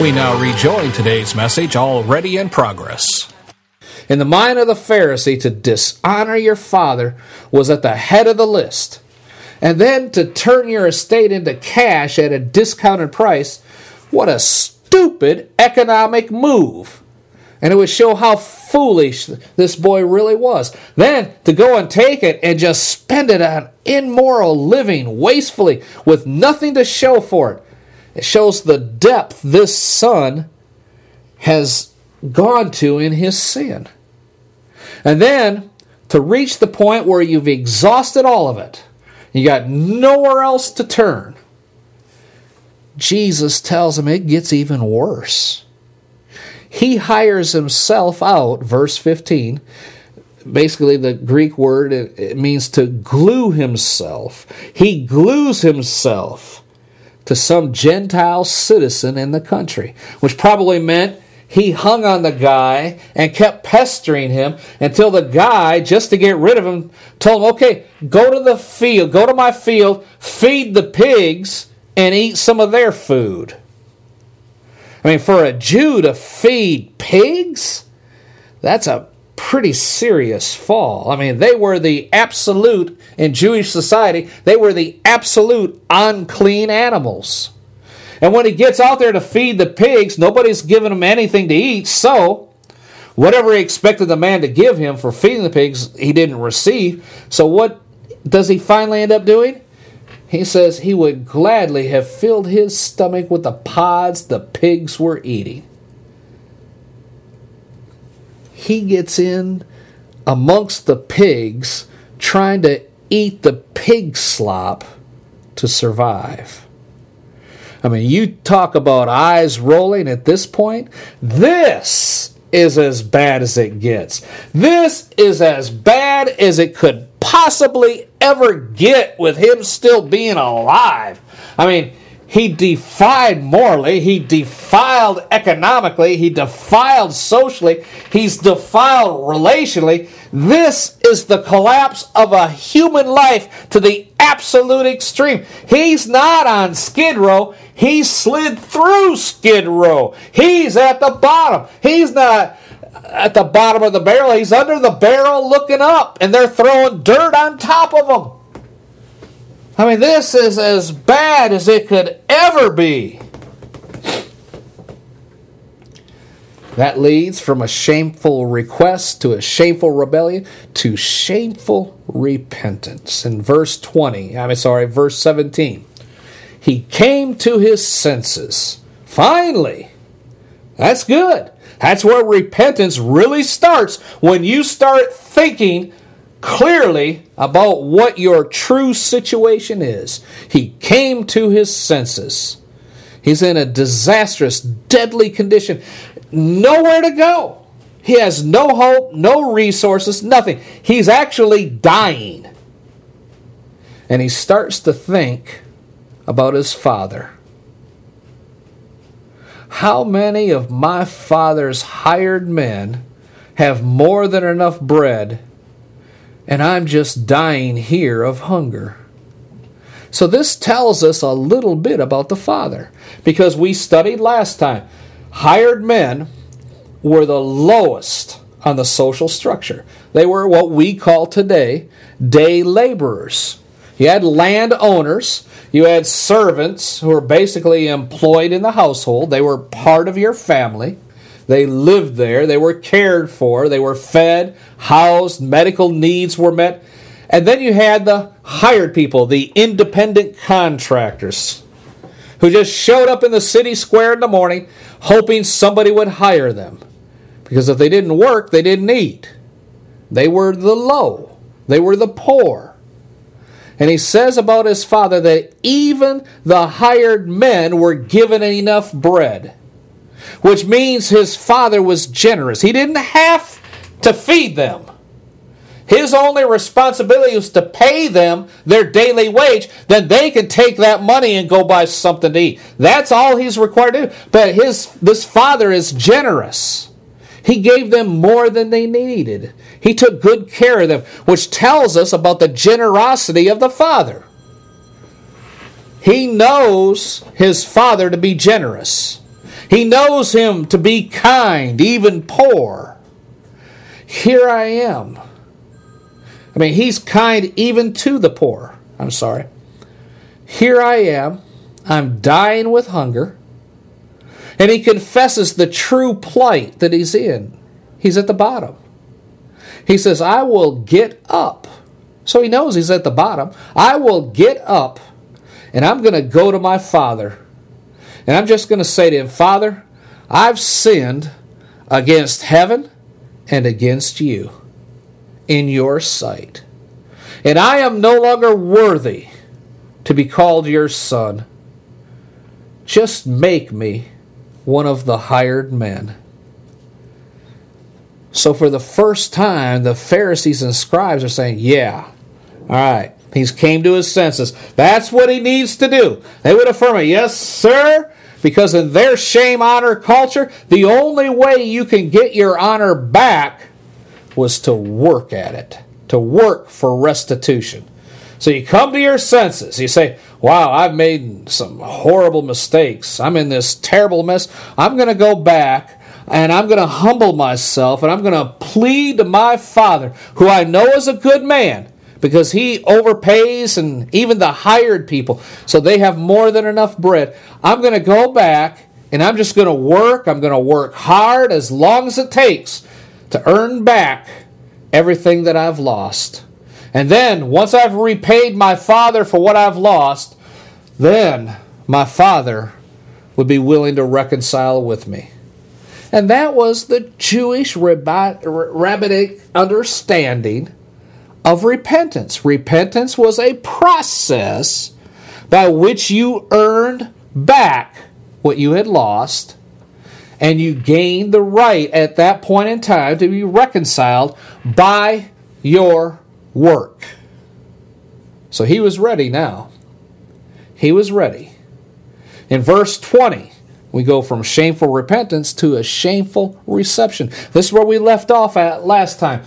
We now rejoin today's message already in progress. In the mind of the Pharisee, to dishonor your father was at the head of the list. And then to turn your estate into cash at a discounted price, what a stupid economic move. And it would show how foolish this boy really was. Then to go and take it and just spend it on immoral living wastefully with nothing to show for it. It shows the depth this son has gone to in his sin. And then to reach the point where you've exhausted all of it, you got nowhere else to turn. Jesus tells him it gets even worse. He hires himself out, verse 15. Basically, the Greek word it, means to glue himself. He glues himself to some Gentile citizen in the country, which probably meant he hung on the guy and kept pestering him until the guy, just to get rid of him, told him, okay, go to the field, go to my field, feed the pigs, and eat some of their food. I mean, for a Jew to feed pigs, that's a pretty serious fall. I mean, they were the absolute, in Jewish society, they were the absolute unclean animals. And when he gets out there to feed the pigs, nobody's giving him anything to eat, so whatever he expected the man to give him for feeding the pigs, he didn't receive. So what does he finally end up doing? He says he would gladly have filled his stomach with the pods the pigs were eating he gets in amongst the pigs trying to eat the pig slop to survive. I mean, you talk about eyes rolling at this point. This is as bad as it gets. This is as bad as it could possibly ever get with him still being alive. I mean, he defied morally, he defiled economically, he defiled socially, he's defiled relationally. This is the collapse of a human life to the absolute extreme. He's not on Skid Row, he slid through Skid Row. He's at the bottom. He's not at the bottom of the barrel, he's under the barrel looking up, and they're throwing dirt on top of him. I mean, this is as bad as it could ever be. That leads from a shameful request to a shameful rebellion to shameful repentance. In verse 20, I'm sorry, verse 17, he came to his senses. Finally, that's good. That's where repentance really starts when you start thinking clearly about what your true situation is. He came to his senses. He's in a disastrous, deadly condition. Nowhere to go. He has no hope, no resources, nothing. He's actually dying. And he starts to think about his father. How many of my father's hired men have more than enough bread and I'm just dying here of hunger. So this tells us a little bit about the Father because we studied last time. Hired men were the lowest on the social structure. They were what we call today day laborers. You had landowners, you had servants who were basically employed in the household, they were part of your family. They lived there, they were cared for, they were fed, housed, medical needs were met. And then you had the hired people, the independent contractors, who just showed up in the city square in the morning hoping somebody would hire them. Because if they didn't work, they didn't eat. They were the low, they were the poor. And he says about his father that even the hired men were given enough bread, which means his father was generous. He didn't have to feed them. His only responsibility was to pay them their daily wage. Then they can take that money and go buy something to eat. That's all he's required to do. But his this father is generous. He gave them more than they needed. He took good care of them, which tells us about the generosity of the Father. He knows his Father to be generous. He knows him to be kind, even poor. Here I am. I mean, he's kind even to the poor. I'm sorry. Here I am. I'm dying with hunger. And he confesses the true plight that he's in. He's at the bottom. He says, I will get up. So he knows he's at the bottom. I will get up and I'm going to go to my father. And I'm just going to say to him, Father, I've sinned against heaven and against you in your sight. And I am no longer worthy to be called your son. Just make me one of the hired men. So, for the first time, the Pharisees and scribes are saying, Yeah, all right, he's came to his senses. That's what he needs to do. They would affirm it, Yes, sir, because in their shame honor culture, the only way you can get your honor back was to work at it, to work for restitution. So you come to your senses. You say, Wow, I've made some horrible mistakes. I'm in this terrible mess. I'm going to go back and I'm going to humble myself and I'm going to plead to my Father, who I know is a good man, because he overpays and even the hired people, so they have more than enough bread. I'm going to go back and I'm just going to work. I'm going to work hard as long as it takes to earn back everything that I've lost. And then, once I've repaid my father for what I've lost, then my father would be willing to reconcile with me. And that was the Jewish rabbinic understanding of repentance. Repentance was a process by which you earned back what you had lost, and you gained the right at that point in time to be reconciled by your work. So he was ready now. He was ready. In verse 20, we go from shameful repentance to a shameful reception. This is where we left off at last time.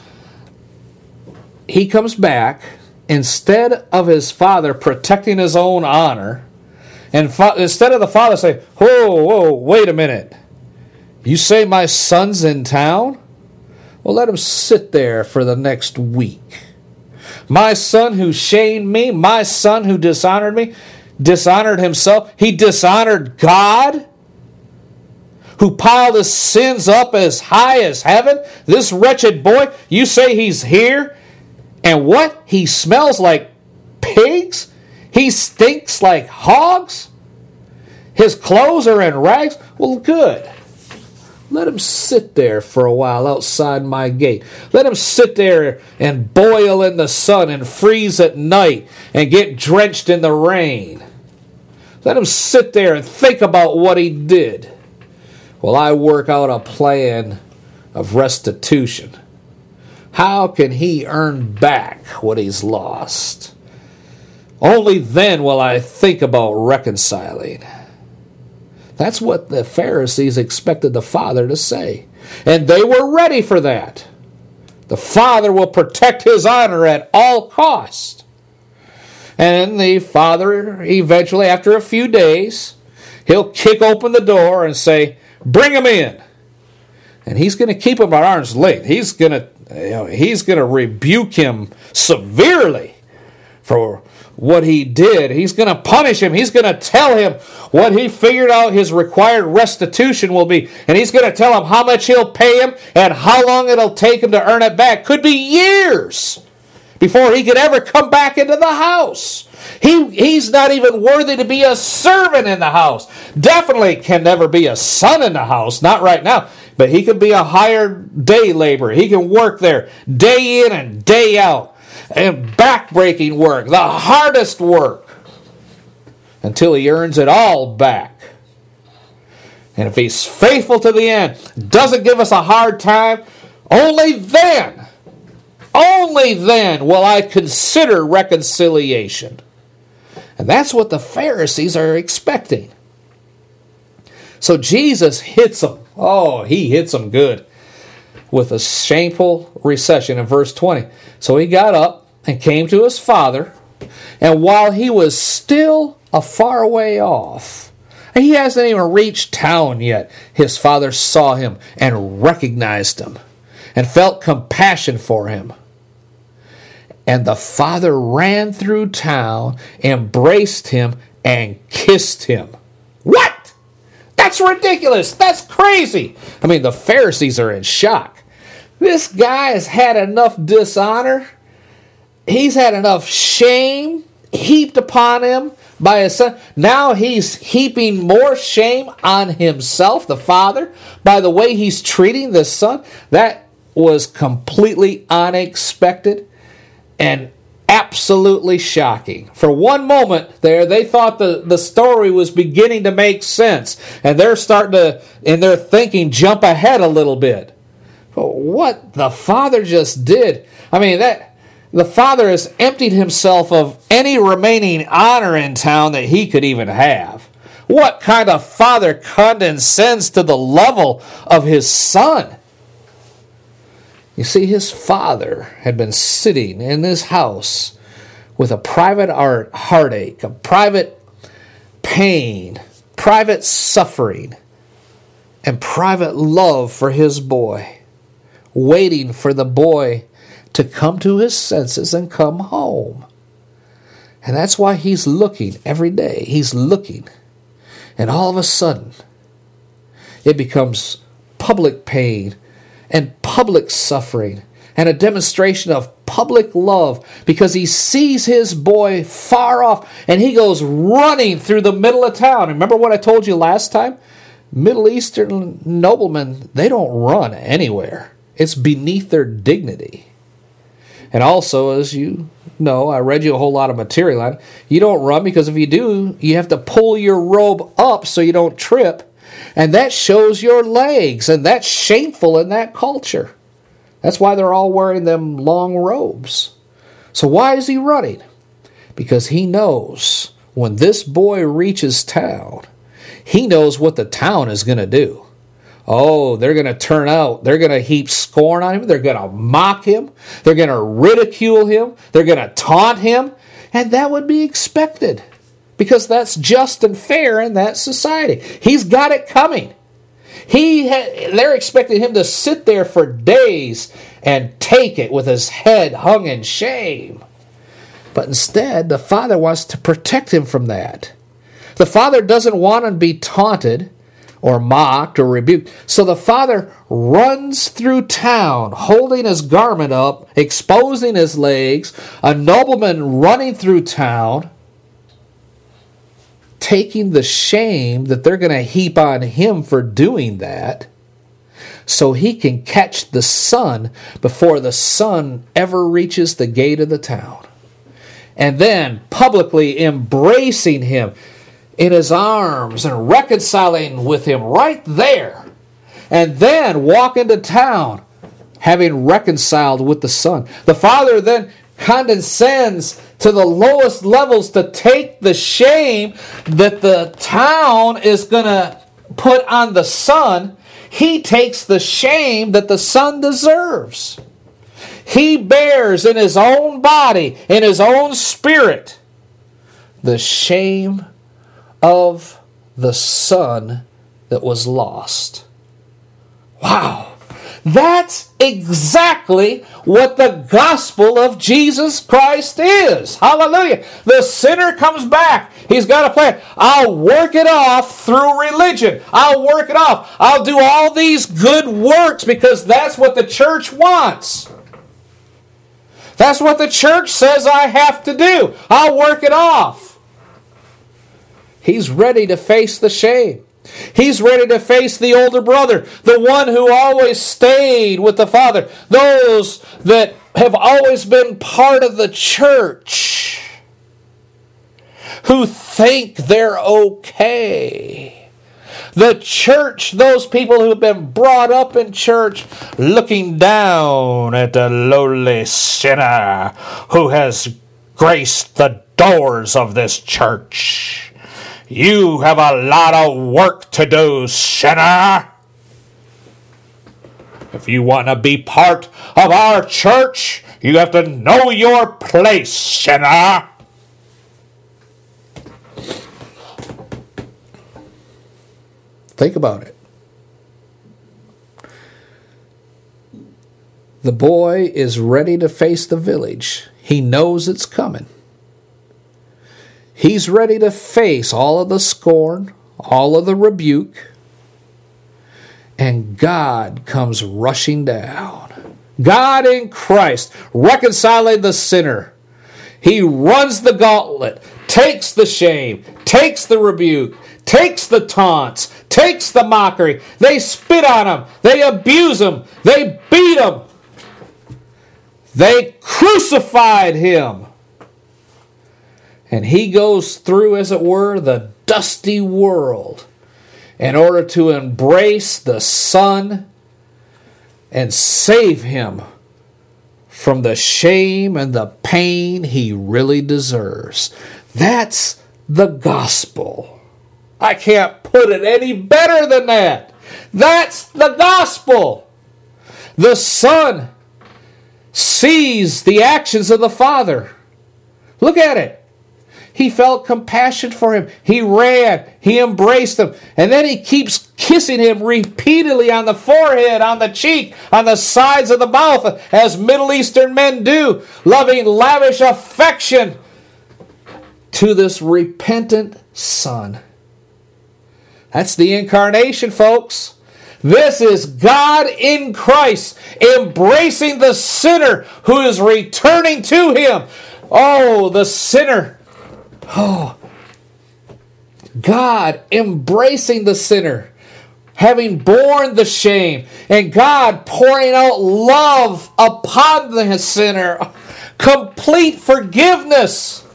He comes back instead of his father protecting his own honor, and fa- instead of the father saying, Whoa, whoa, wait a minute. You say my son's in town? Well, let him sit there for the next week. My son who shamed me, my son who dishonored me, dishonored himself. He dishonored God, who piled his sins up as high as heaven. This wretched boy, you say he's here, and what? He smells like pigs? He stinks like hogs? His clothes are in rags? Well, good. Let him sit there for a while outside my gate. Let him sit there and boil in the sun and freeze at night and get drenched in the rain. Let him sit there and think about what he did while I work out a plan of restitution. How can he earn back what he's lost? Only then will I think about reconciling. That's what the Pharisees expected the Father to say. And they were ready for that. The Father will protect his honor at all cost. And the father, eventually, after a few days, he'll kick open the door and say, Bring him in. And he's going to keep him at arm's length. He's going to, you know, he's going to rebuke him severely for what he did. He's going to punish him. He's going to tell him what he figured out his required restitution will be. And he's going to tell him how much he'll pay him and how long it'll take him to earn it back. Could be years before he could ever come back into the house. He, he's not even worthy to be a servant in the house. Definitely can never be a son in the house, not right now. But he could be a hired day laborer. He can work there day in and day out. And backbreaking work, the hardest work, until he earns it all back. And if he's faithful to the end, doesn't give us a hard time, only then, only then will I consider reconciliation. And that's what the Pharisees are expecting. So Jesus hits them. Oh, he hits them good with a shameful recession in verse 20. So he got up and came to his father, and while he was still a far way off, he hasn't even reached town yet, his father saw him and recognized him and felt compassion for him. And the father ran through town, embraced him, and kissed him. That's ridiculous. That's crazy. I mean, the Pharisees are in shock. This guy has had enough dishonor. He's had enough shame heaped upon him by his son. Now he's heaping more shame on himself, the father, by the way he's treating the son. That was completely unexpected and absolutely shocking. For one moment there, they thought the, the story was beginning to make sense, and they're starting to, in their thinking, jump ahead a little bit. But what the father just did, I mean, that. The father has emptied himself of any remaining honor in town that he could even have. What kind of father condescends to the level of his son? You see, his father had been sitting in his house with a private art heartache, a private pain, private suffering, and private love for his boy, waiting for the boy to come to his senses and come home. And that's why he's looking every day. He's looking. And all of a sudden, it becomes public pain and public suffering and a demonstration of public love because he sees his boy far off and he goes running through the middle of town. Remember what I told you last time? Middle Eastern noblemen, they don't run anywhere. It's beneath their dignity. And also, as you know, I read you a whole lot of material on. You don't run because if you do, you have to pull your robe up so you don't trip and that shows your legs, and that's shameful in that culture. That's why they're all wearing them long robes. So, why is he running? Because he knows when this boy reaches town, he knows what the town is going to do. Oh, they're going to turn out. They're going to heap scorn on him. They're going to mock him. They're going to ridicule him. They're going to taunt him. And that would be expected because that's just and fair in that society. He's got it coming. He ha- they're expecting him to sit there for days and take it with his head hung in shame. But instead, the father wants to protect him from that. The father doesn't want him to be taunted or mocked or rebuked. So the father runs through town, holding his garment up, exposing his legs, a nobleman running through town taking the shame that they're going to heap on him for doing that so he can catch the son before the son ever reaches the gate of the town. And then publicly embracing him in his arms and reconciling with him right there. And then walk into town having reconciled with the son. The father then condescends to the lowest levels to take the shame that the town is going to put on the son. He takes the shame that the son deserves. He bears in his own body, in his own spirit, the shame of the son that was lost. Wow. That's exactly what the gospel of Jesus Christ is. Hallelujah. The sinner comes back. He's got a plan. I'll work it off through religion. I'll work it off. I'll do all these good works because that's what the church wants. That's what the church says I have to do. I'll work it off. He's ready to face the shame. He's ready to face the older brother, the one who always stayed with the father, those that have always been part of the church, who think they're okay. The church, those people who've been brought up in church, looking down at the lowly sinner who has graced the doors of this church. You have a lot of work to do, sinner. If you want to be part of our church, you have to know your place, sinner. Think about it. The boy is ready to face the village. He knows it's coming. He's ready to face all of the scorn, all of the rebuke, and God comes rushing down. God in Christ, reconciling the sinner. He runs the gauntlet, takes the shame, takes the rebuke, takes the taunts, takes the mockery. They spit on him, they abuse him, they beat him, they crucified him. And he goes through, as it were, the dusty world in order to embrace the Son and save him from the shame and the pain he really deserves. That's the gospel. I can't put it any better than that. That's the gospel. The Son sees the actions of the Father. Look at it. He felt compassion for him. He ran. He embraced him. And then he keeps kissing him repeatedly on the forehead, on the cheek, on the sides of the mouth, as Middle Eastern men do, loving lavish affection to this repentant son. That's the incarnation, folks. This is God in Christ embracing the sinner who is returning to him. Oh, the sinner Oh, God embracing the sinner, having borne the shame, and God pouring out love upon the sinner, complete forgiveness,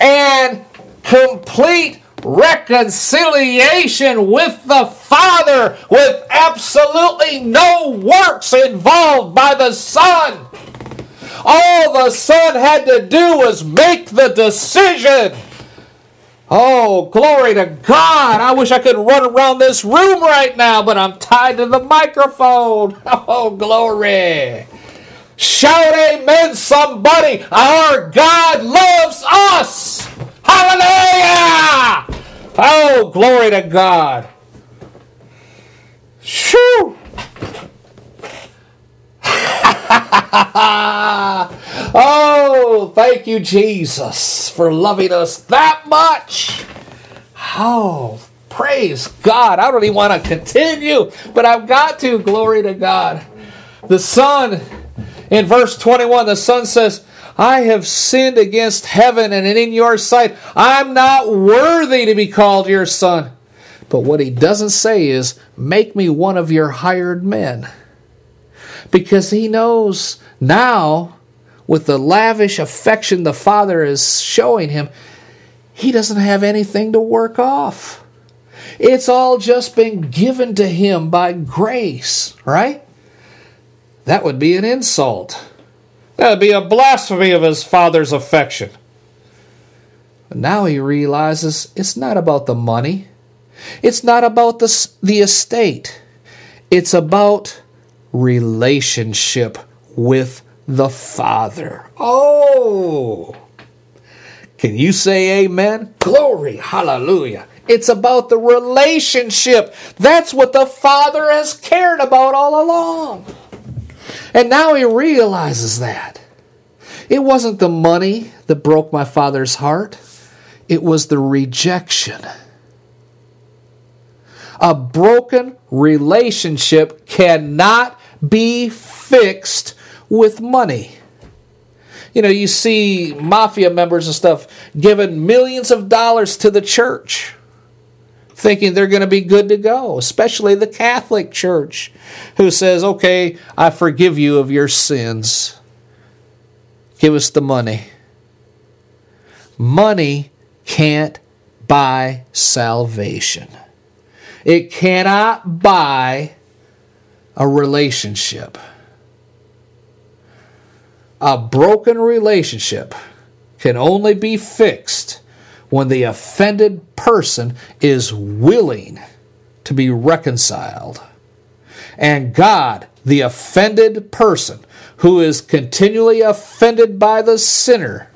and complete reconciliation with the Father with absolutely no works involved by the Son. All the Son had to do was make the decision. Oh, glory to God. I wish I could run around this room right now, but I'm tied to the microphone. Oh, glory. Shout amen, somebody. Our God loves us. Hallelujah. Oh, glory to God. Shoo. oh, thank you, Jesus, for loving us that much. Oh, praise God. I don't even want to continue, but I've got to. Glory to God. The Son, in verse 21, the Son says, I have sinned against heaven and in your sight. I'm not worthy to be called your son. But what he doesn't say is, Make me one of your hired men because he knows now, with the lavish affection the Father is showing him, he doesn't have anything to work off. It's all just been given to him by grace, right? That would be an insult. That would be a blasphemy of his Father's affection. Now he realizes it's not about the money. It's not about the, the estate. It's about relationship with the Father. Oh! Can you say amen? Glory, hallelujah. It's about the relationship. That's what the Father has cared about all along. And now he realizes that. It wasn't the money that broke my Father's heart, it was the rejection. A broken relationship cannot be fixed with money. You know, you see mafia members and stuff giving millions of dollars to the church, thinking they're going to be good to go, especially the Catholic Church, who says, okay, I forgive you of your sins. Give us the money. Money can't buy salvation. It cannot buy a relationship. A broken relationship can only be fixed when the offended person is willing to be reconciled. And God, the offended person who is continually offended by the sinner,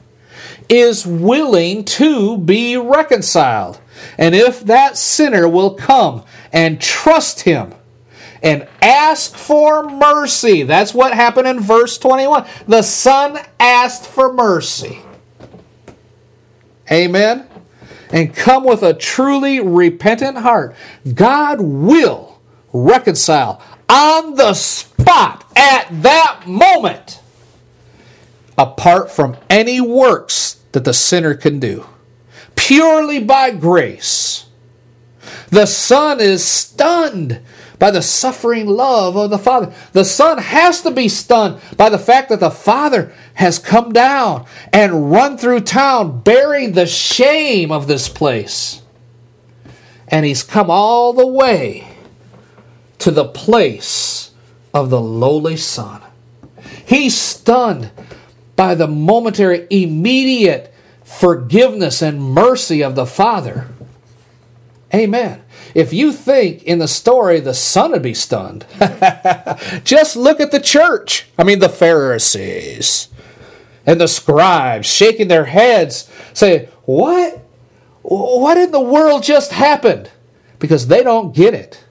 is willing to be reconciled. And if that sinner will come and trust him and ask for mercy, that's what happened in verse 21. The Son asked for mercy. Amen. And come with a truly repentant heart. God will reconcile on the spot at that moment apart from any works that the sinner can do purely by grace. The Son is stunned by the suffering love of the Father. The Son has to be stunned by the fact that the Father has come down and run through town bearing the shame of this place. And He's come all the way to the place of the lowly Son. He's stunned by the momentary, immediate forgiveness and mercy of the Father. Amen. If you think in the story the Son would be stunned, just look at the church. I mean, the Pharisees and the scribes shaking their heads, saying, What? What in the world just happened? Because they don't get it.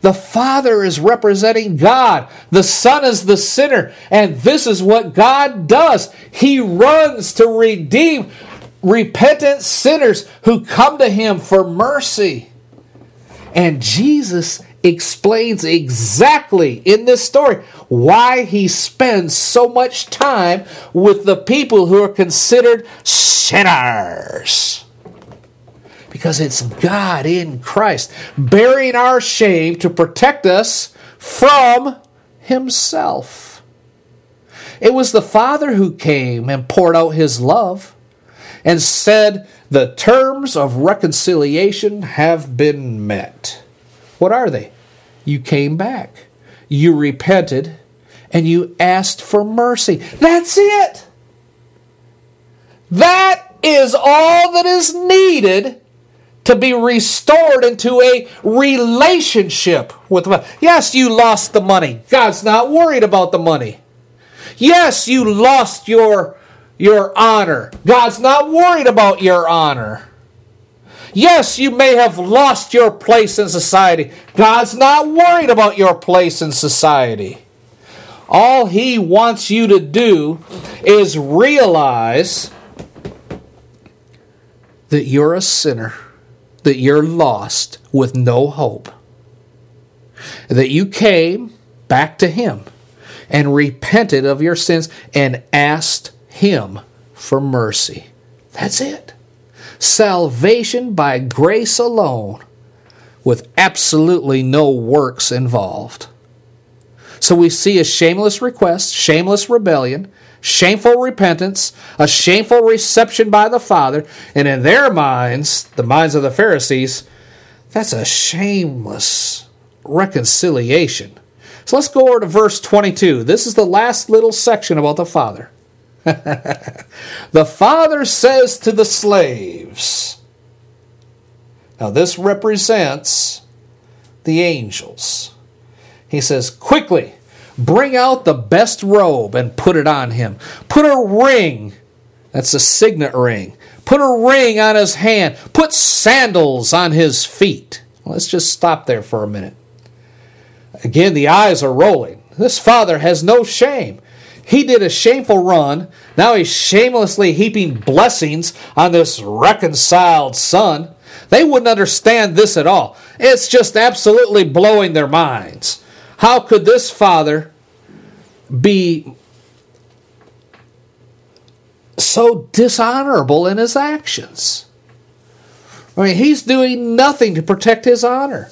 The Father is representing God. The Son is the sinner. And this is what God does. He runs to redeem repentant sinners who come to Him for mercy. And Jesus explains exactly in this story why he spends so much time with the people who are considered sinners because it's God in Christ bearing our shame to protect us from Himself. It was the Father who came and poured out His love and said, The terms of reconciliation have been met. What are they? You came back, you repented, and you asked for mercy. That's it. That is all that is needed to be restored into a relationship with God. Yes, you lost the money. God's not worried about the money. Yes, you lost your, your honor. God's not worried about your honor. Yes, you may have lost your place in society. God's not worried about your place in society. All He wants you to do is realize that you're a sinner that you're lost with no hope. That you came back to Him and repented of your sins and asked Him for mercy. That's it. Salvation by grace alone, with absolutely no works involved. So we see a shameless request, shameless rebellion, shameful repentance, a shameful reception by the Father, and in their minds, the minds of the Pharisees, that's a shameless reconciliation. So let's go over to verse 22. This is the last little section about the Father. the Father says to the slaves, now this represents the angels. He says, Quickly, Bring out the best robe and put it on him. Put a ring, that's a signet ring, put a ring on his hand, put sandals on his feet. Let's just stop there for a minute. Again, the eyes are rolling. This father has no shame. He did a shameful run. Now he's shamelessly heaping blessings on this reconciled son. They wouldn't understand this at all. It's just absolutely blowing their minds. How could this father be so dishonorable in his actions? I mean, he's doing nothing to protect his honor.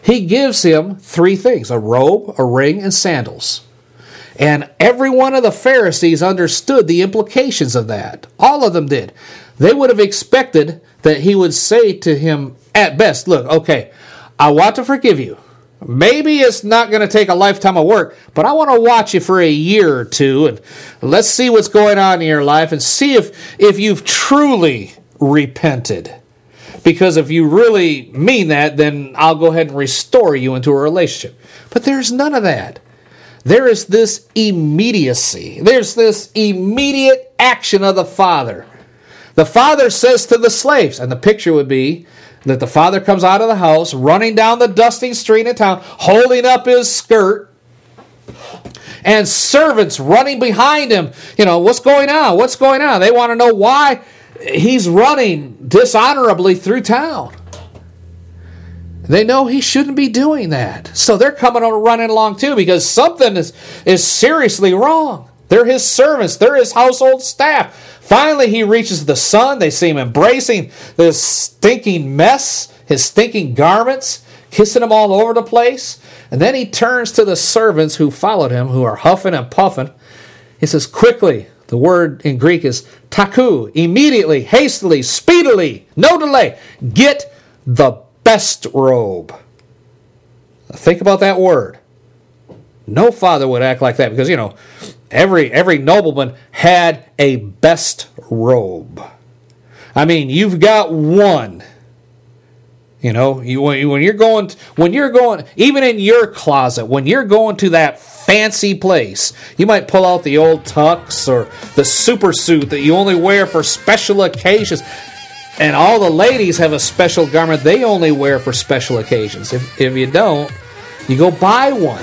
He gives him three things a robe, a ring, and sandals. And every one of the Pharisees understood the implications of that. All of them did. They would have expected that he would say to him, at best, Look, okay, I want to forgive you. Maybe it's not going to take a lifetime of work, but I want to watch you for a year or two and let's see what's going on in your life and see if, if you've truly repented. Because if you really mean that, then I'll go ahead and restore you into a relationship. But there's none of that there is this immediacy. There's this immediate action of the Father. The Father says to the slaves, and the picture would be that the Father comes out of the house, running down the dusty street in town, holding up his skirt, and servants running behind him. You know, what's going on? What's going on? They want to know why he's running dishonorably through town. They know he shouldn't be doing that. So they're coming running along too because something is, is seriously wrong. They're his servants, they're his household staff. Finally, he reaches the son. They see him embracing this stinking mess, his stinking garments, kissing him all over the place. And then he turns to the servants who followed him, who are huffing and puffing. He says, Quickly, the word in Greek is taku, immediately, hastily, speedily, no delay, get the best robe. Think about that word. No father would act like that because you know every every nobleman had a best robe. I mean, you've got one. You know, you, when you're going, when you're going, even in your closet, when you're going to that fancy place, you might pull out the old tux or the super suit that you only wear for special occasions. And all the ladies have a special garment they only wear for special occasions. If, if you don't, you go buy one.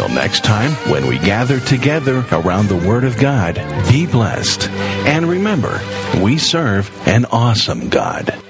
Until next time, when we gather together around the Word of God, be blessed. And remember, we serve an awesome God.